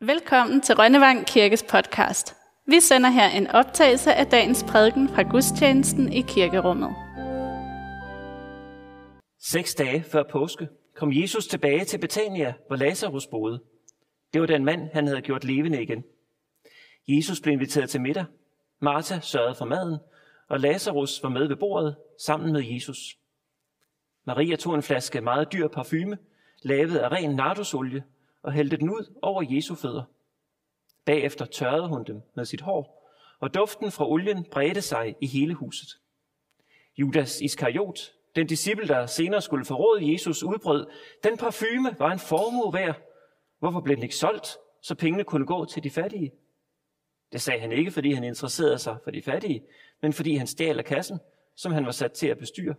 Velkommen til Rønnevang Kirkes podcast. Vi sender her en optagelse af dagens prædiken fra gudstjenesten i kirkerummet. Seks dage før påske kom Jesus tilbage til Betania, hvor Lazarus boede. Det var den mand, han havde gjort levende igen. Jesus blev inviteret til middag. Martha sørgede for maden, og Lazarus var med ved bordet sammen med Jesus. Maria tog en flaske meget dyr parfume, lavet af ren nardusolie, og hældte den ud over Jesu fødder. Bagefter tørrede hun dem med sit hår, og duften fra olien bredte sig i hele huset. Judas Iskariot, den disciple, der senere skulle forråde Jesus, udbrød, den parfume var en formue værd. Hvorfor blev den ikke solgt, så pengene kunne gå til de fattige? Det sagde han ikke, fordi han interesserede sig for de fattige, men fordi han stjal af kassen, som han var sat til at bestyre.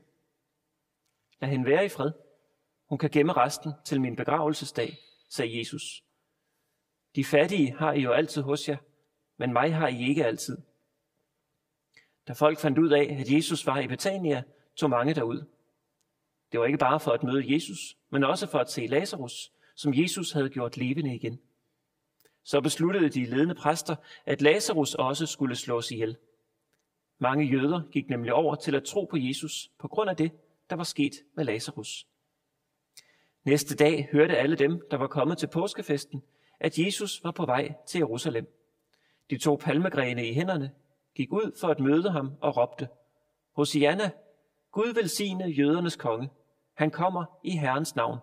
Lad hende være i fred. Hun kan gemme resten til min begravelsesdag, sagde Jesus. De fattige har I jo altid hos jer, men mig har I ikke altid. Da folk fandt ud af, at Jesus var i Betania, tog mange derud. Det var ikke bare for at møde Jesus, men også for at se Lazarus, som Jesus havde gjort levende igen. Så besluttede de ledende præster, at Lazarus også skulle slås ihjel. Mange jøder gik nemlig over til at tro på Jesus på grund af det, der var sket med Lazarus. Næste dag hørte alle dem, der var kommet til påskefesten, at Jesus var på vej til Jerusalem. De tog palmegrene i hænderne, gik ud for at møde ham og råbte, Hosianna, Gud velsigne jødernes konge. Han kommer i Herrens navn.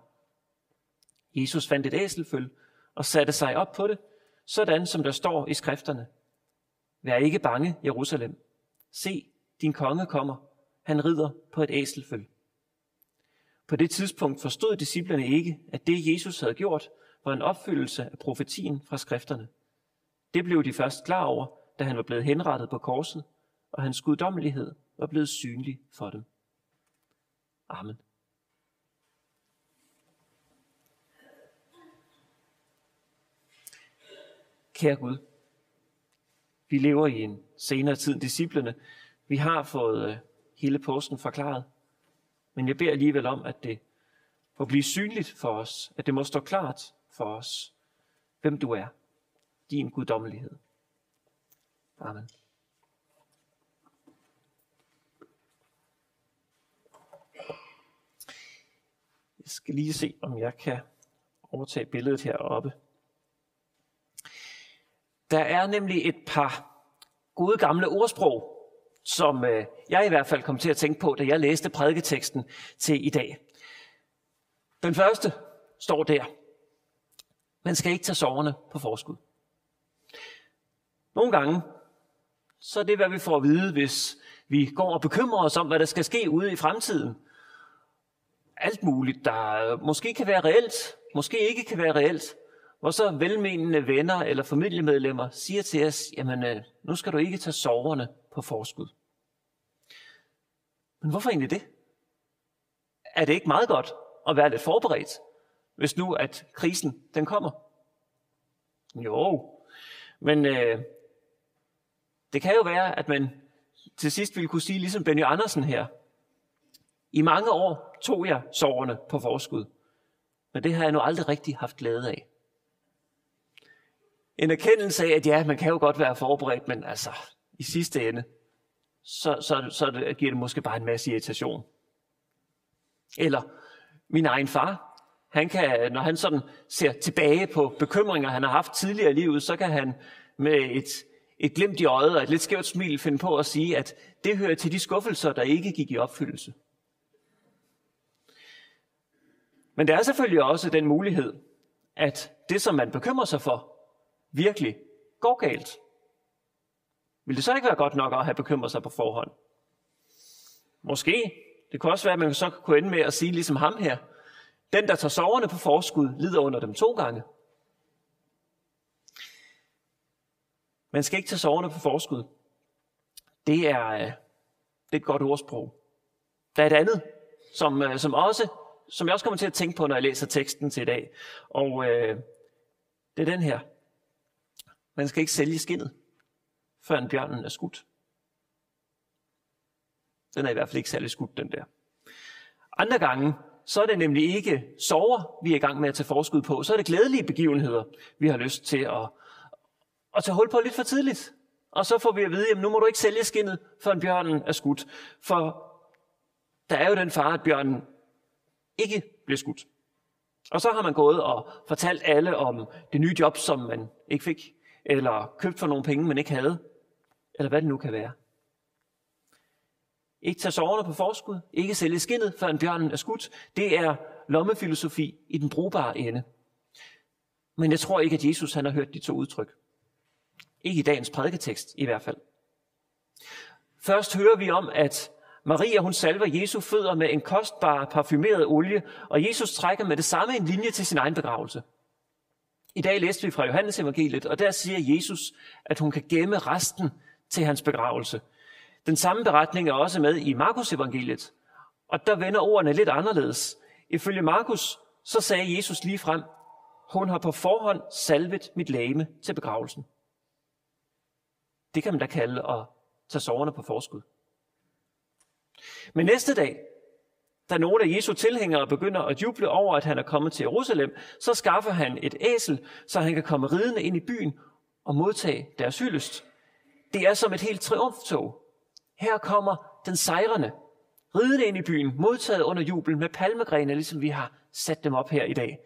Jesus fandt et æselføl og satte sig op på det, sådan som der står i skrifterne. Vær ikke bange, Jerusalem. Se, din konge kommer. Han rider på et æselføl. På det tidspunkt forstod disciplerne ikke, at det Jesus havde gjort, var en opfyldelse af profetien fra skrifterne. Det blev de først klar over, da han var blevet henrettet på korset, og hans guddommelighed var blevet synlig for dem. Amen. Kære Gud, vi lever i en senere tid end disciplene. Vi har fået øh, hele påsken forklaret. Men jeg beder alligevel om, at det må blive synligt for os, at det må stå klart for os, hvem du er, din guddommelighed. Amen. Jeg skal lige se, om jeg kan overtage billedet heroppe. Der er nemlig et par gode gamle ordsprog, som øh, jeg i hvert fald kom til at tænke på, da jeg læste prædiketeksten til i dag. Den første står der. Man skal ikke tage soverne på forskud. Nogle gange, så er det, hvad vi får at vide, hvis vi går og bekymrer os om, hvad der skal ske ude i fremtiden. Alt muligt, der måske kan være reelt, måske ikke kan være reelt. Hvor så velmenende venner eller familiemedlemmer siger til os, jamen øh, nu skal du ikke tage soverne på forskud. Men hvorfor egentlig det? Er det ikke meget godt at være lidt forberedt, hvis nu at krisen den kommer? Jo, men øh, det kan jo være, at man til sidst ville kunne sige, ligesom Benny Andersen her, i mange år tog jeg soverne på forskud, men det har jeg nu aldrig rigtig haft glæde af. En erkendelse af, at ja, man kan jo godt være forberedt, men altså, i sidste ende, så, så, så det, giver det måske bare en masse irritation. Eller min egen far, han kan, når han sådan ser tilbage på bekymringer, han har haft tidligere i livet, så kan han med et, et glimt i øjet og et lidt skævt smil finde på at sige, at det hører til de skuffelser, der ikke gik i opfyldelse. Men der er selvfølgelig også den mulighed, at det, som man bekymrer sig for, virkelig går galt. Vil det så ikke være godt nok at have bekymret sig på forhånd? Måske. Det kunne også være, at man så kunne ende med at sige ligesom ham her. Den, der tager soverne på forskud, lider under dem to gange. Man skal ikke tage soverne på forskud. Det er, øh, det er et godt ordsprog. Der er et andet, som, øh, som, også, som jeg også kommer til at tænke på, når jeg læser teksten til i dag. Og øh, det er den her. Man skal ikke sælge skinnet før en bjørnen er skudt. Den er i hvert fald ikke særlig skudt, den der. Andre gange, så er det nemlig ikke sover, vi er i gang med at tage forskud på. Så er det glædelige begivenheder, vi har lyst til at, at tage hul på lidt for tidligt. Og så får vi at vide, at nu må du ikke sælge skinnet, før en bjørnen er skudt. For der er jo den far, at bjørnen ikke bliver skudt. Og så har man gået og fortalt alle om det nye job, som man ikke fik, eller købt for nogle penge, man ikke havde, eller hvad det nu kan være. Ikke tage soverne på forskud, ikke sælge skinnet, før en bjørnen er skudt. Det er lommefilosofi i den brugbare ende. Men jeg tror ikke, at Jesus han har hørt de to udtryk. Ikke i dagens prædiketekst i hvert fald. Først hører vi om, at Maria hun salver Jesu fødder med en kostbar parfumeret olie, og Jesus trækker med det samme en linje til sin egen begravelse. I dag læste vi fra Johannes evangeliet, og der siger Jesus, at hun kan gemme resten til hans begravelse. Den samme beretning er også med i Markus evangeliet, og der vender ordene lidt anderledes. Ifølge Markus, så sagde Jesus lige frem, hun har på forhånd salvet mit lame til begravelsen. Det kan man da kalde at tage soverne på forskud. Men næste dag, da nogle af Jesu tilhængere begynder at juble over, at han er kommet til Jerusalem, så skaffer han et æsel, så han kan komme ridende ind i byen og modtage deres hyldest. Det er som et helt triumftog. Her kommer den sejrende, ridende ind i byen, modtaget under jubel med palmegrene, ligesom vi har sat dem op her i dag.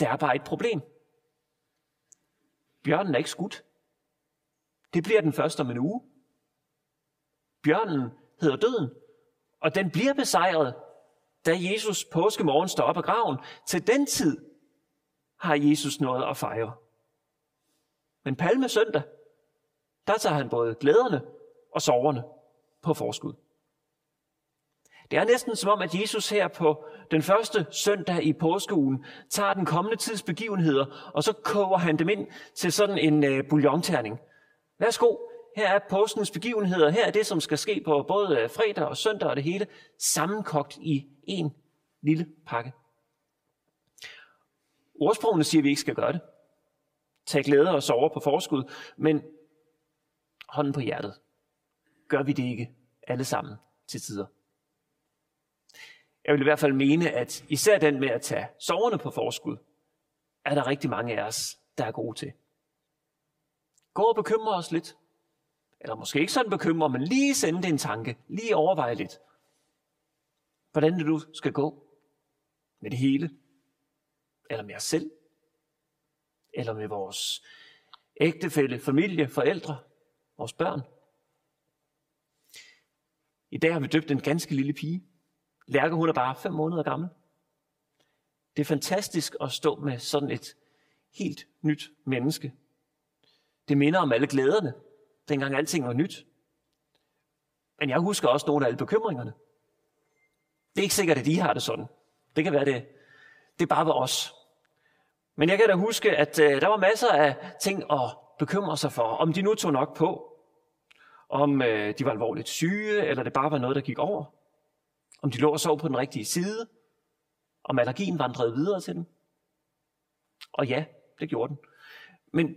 Der er bare et problem. Bjørnen er ikke skudt. Det bliver den første om en uge. Bjørnen hedder døden, og den bliver besejret, da Jesus påskemorgen står op af graven. Til den tid har Jesus noget at fejre. Men palme søndag, der tager han både glæderne og soverne på forskud. Det er næsten som om, at Jesus her på den første søndag i påskeugen tager den kommende tids begivenheder, og så koger han dem ind til sådan en øh, bouillonterning. Værsgo, her er påskens begivenheder, her er det, som skal ske på både øh, fredag og søndag og det hele, sammenkogt i en lille pakke. Ordsprogene siger, at vi ikke skal gøre det. Tag glæde og sove på forskud, men hånden på hjertet. Gør vi det ikke alle sammen til tider? Jeg vil i hvert fald mene, at især den med at tage soverne på forskud, er der rigtig mange af os, der er gode til. Gå og bekymre os lidt eller måske ikke sådan bekymre, men lige sende det en tanke, lige overveje lidt, hvordan det du skal gå med det hele, eller med os selv, eller med vores ægtefælle, familie, forældre, vores børn. I dag har vi døbt en ganske lille pige. Lærke, hun er bare fem måneder gammel. Det er fantastisk at stå med sådan et helt nyt menneske. Det minder om alle glæderne, dengang alting var nyt. Men jeg husker også nogle af alle bekymringerne. Det er ikke sikkert, at de har det sådan. Det kan være, det, det bare var os. Men jeg kan da huske, at øh, der var masser af ting at bekymre sig for. Om de nu tog nok på. Om øh, de var alvorligt syge, eller det bare var noget, der gik over. Om de lå og sov på den rigtige side. Om allergien vandrede videre til dem. Og ja, det gjorde den. Men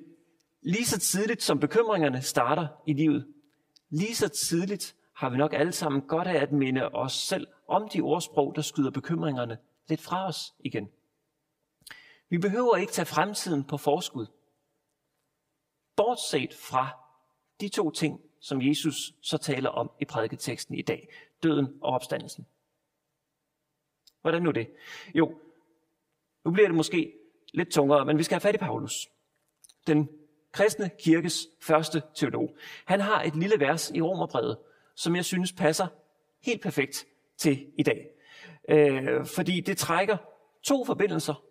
Lige så tidligt som bekymringerne starter i livet, lige så tidligt har vi nok alle sammen godt af at minde os selv om de ordsprog, der skyder bekymringerne lidt fra os igen. Vi behøver ikke tage fremtiden på forskud. Bortset fra de to ting, som Jesus så taler om i prædiketeksten i dag. Døden og opstandelsen. Hvordan nu det? Jo, nu bliver det måske lidt tungere, men vi skal have fat i Paulus. Den kristne kirkes første teolog. Han har et lille vers i Romerbrevet, som jeg synes passer helt perfekt til i dag. Øh, fordi det trækker to forbindelser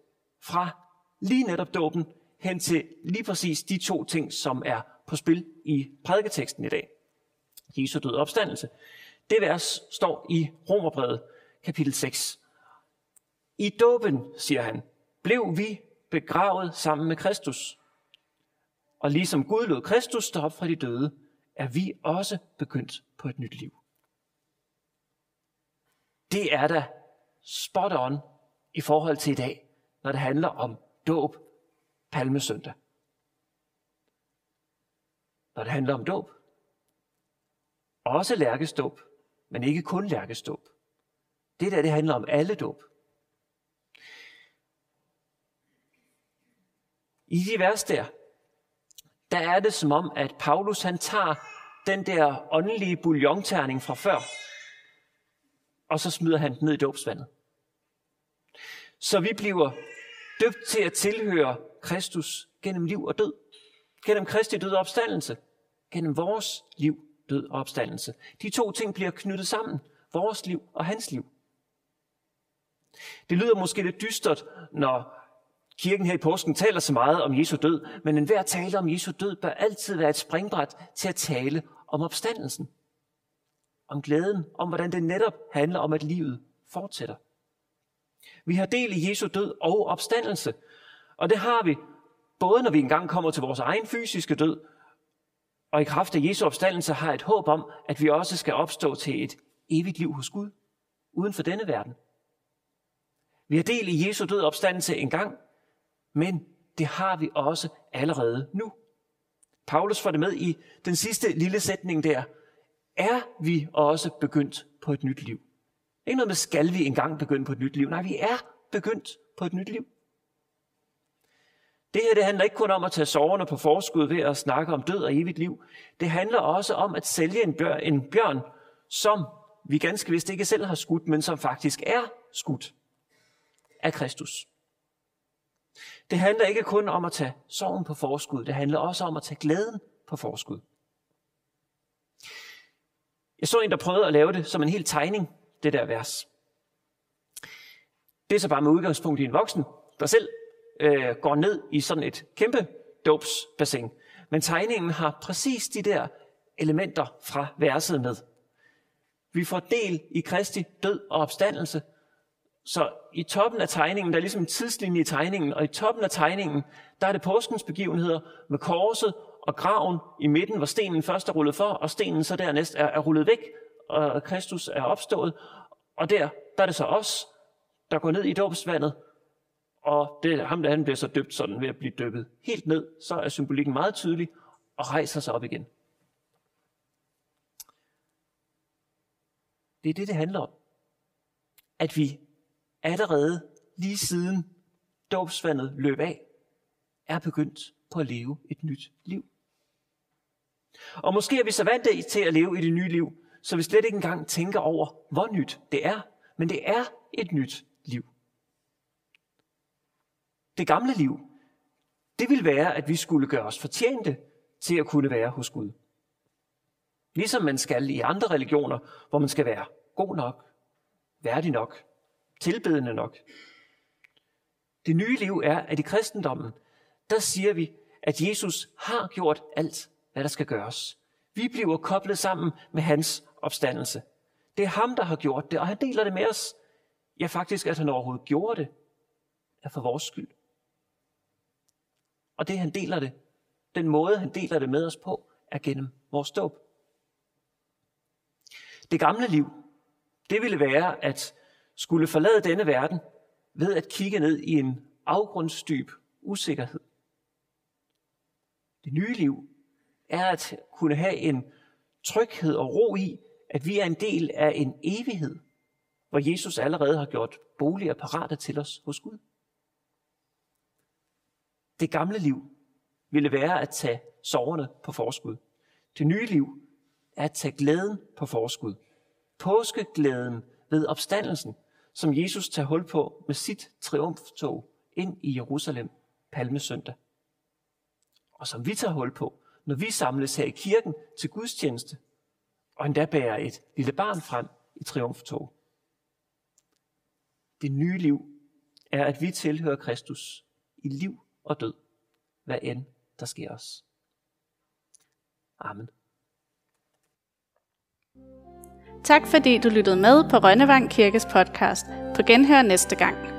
fra lige netop dåben hen til lige præcis de to ting, som er på spil i prædiketeksten i dag. Jesu død opstandelse. Det vers står i Romerbrevet kapitel 6. I dåben, siger han, blev vi begravet sammen med Kristus og ligesom Gud lod Kristus stå op fra de døde, er vi også begyndt på et nyt liv. Det er da spot on i forhold til i dag, når det handler om dåb palmesøndag. Når det handler om dåb. Også lærkeståb, men ikke kun lærkeståb. Det der, det handler om alle dåb. I de vers der, der er det som om, at Paulus han tager den der åndelige bouillonterning fra før, og så smider han den ned i dåbsvandet. Så vi bliver døbt til at tilhøre Kristus gennem liv og død. Gennem Kristi død og opstandelse. Gennem vores liv, død og opstandelse. De to ting bliver knyttet sammen. Vores liv og hans liv. Det lyder måske lidt dystert, når kirken her i påsken taler så meget om Jesu død, men enhver tale om Jesu død bør altid være et springbræt til at tale om opstandelsen. Om glæden, om hvordan det netop handler om, at livet fortsætter. Vi har del i Jesu død og opstandelse, og det har vi både når vi engang kommer til vores egen fysiske død, og i kraft af Jesu opstandelse har et håb om, at vi også skal opstå til et evigt liv hos Gud, uden for denne verden. Vi har del i Jesu død og opstandelse engang, men det har vi også allerede nu. Paulus får det med i den sidste lille sætning der. Er vi også begyndt på et nyt liv? Ikke noget med, skal vi engang begynde på et nyt liv? Nej, vi er begyndt på et nyt liv. Det her det handler ikke kun om at tage soverne på forskud ved at snakke om død og evigt liv. Det handler også om at sælge en bjørn, en bjørn som vi ganske vist ikke selv har skudt, men som faktisk er skudt af Kristus. Det handler ikke kun om at tage sorgen på forskud, det handler også om at tage glæden på forskud. Jeg så en, der prøvede at lave det som en hel tegning, det der vers. Det er så bare med udgangspunkt i en voksen, der selv øh, går ned i sådan et kæmpe dopsbassin. Men tegningen har præcis de der elementer fra verset med. Vi får del i Kristi død og opstandelse. Så i toppen af tegningen, der er ligesom en tidslinje i tegningen, og i toppen af tegningen, der er det påskens begivenheder med korset og graven i midten, hvor stenen først er rullet for, og stenen så dernæst er, er rullet væk, og Kristus er opstået. Og der, der er det så os, der går ned i dåbsvandet, og det, ham der han bliver så døbt sådan ved at blive døbet helt ned, så er symbolikken meget tydelig og rejser sig op igen. Det er det, det handler om. At vi allerede lige siden dåbsvandet løb af, er begyndt på at leve et nyt liv. Og måske er vi så vant til at leve i det nye liv, så vi slet ikke engang tænker over, hvor nyt det er. Men det er et nyt liv. Det gamle liv, det ville være, at vi skulle gøre os fortjente til at kunne være hos Gud. Ligesom man skal i andre religioner, hvor man skal være god nok, værdig nok, tilbedende nok. Det nye liv er, at i kristendommen, der siger vi, at Jesus har gjort alt, hvad der skal gøres. Vi bliver koblet sammen med hans opstandelse. Det er ham, der har gjort det, og han deler det med os. Ja, faktisk, at han overhovedet gjorde det, er for vores skyld. Og det han deler det, den måde han deler det med os på, er gennem vores dåb. Det gamle liv, det ville være at skulle forlade denne verden ved at kigge ned i en afgrundsdyb usikkerhed. Det nye liv er at kunne have en tryghed og ro i, at vi er en del af en evighed, hvor Jesus allerede har gjort boliger parate til os hos Gud. Det gamle liv ville være at tage soverne på forskud. Det nye liv er at tage glæden på forskud. Påskeglæden ved opstandelsen, som Jesus tager hul på med sit triumftog ind i Jerusalem palmesøndag. Og som vi tager hul på, når vi samles her i kirken til gudstjeneste, og endda bærer et lille barn frem i triumftog. Det nye liv er, at vi tilhører Kristus i liv og død, hvad end der sker os. Amen. Tak fordi du lyttede med på Rønnevang Kirkes podcast. På genhør næste gang.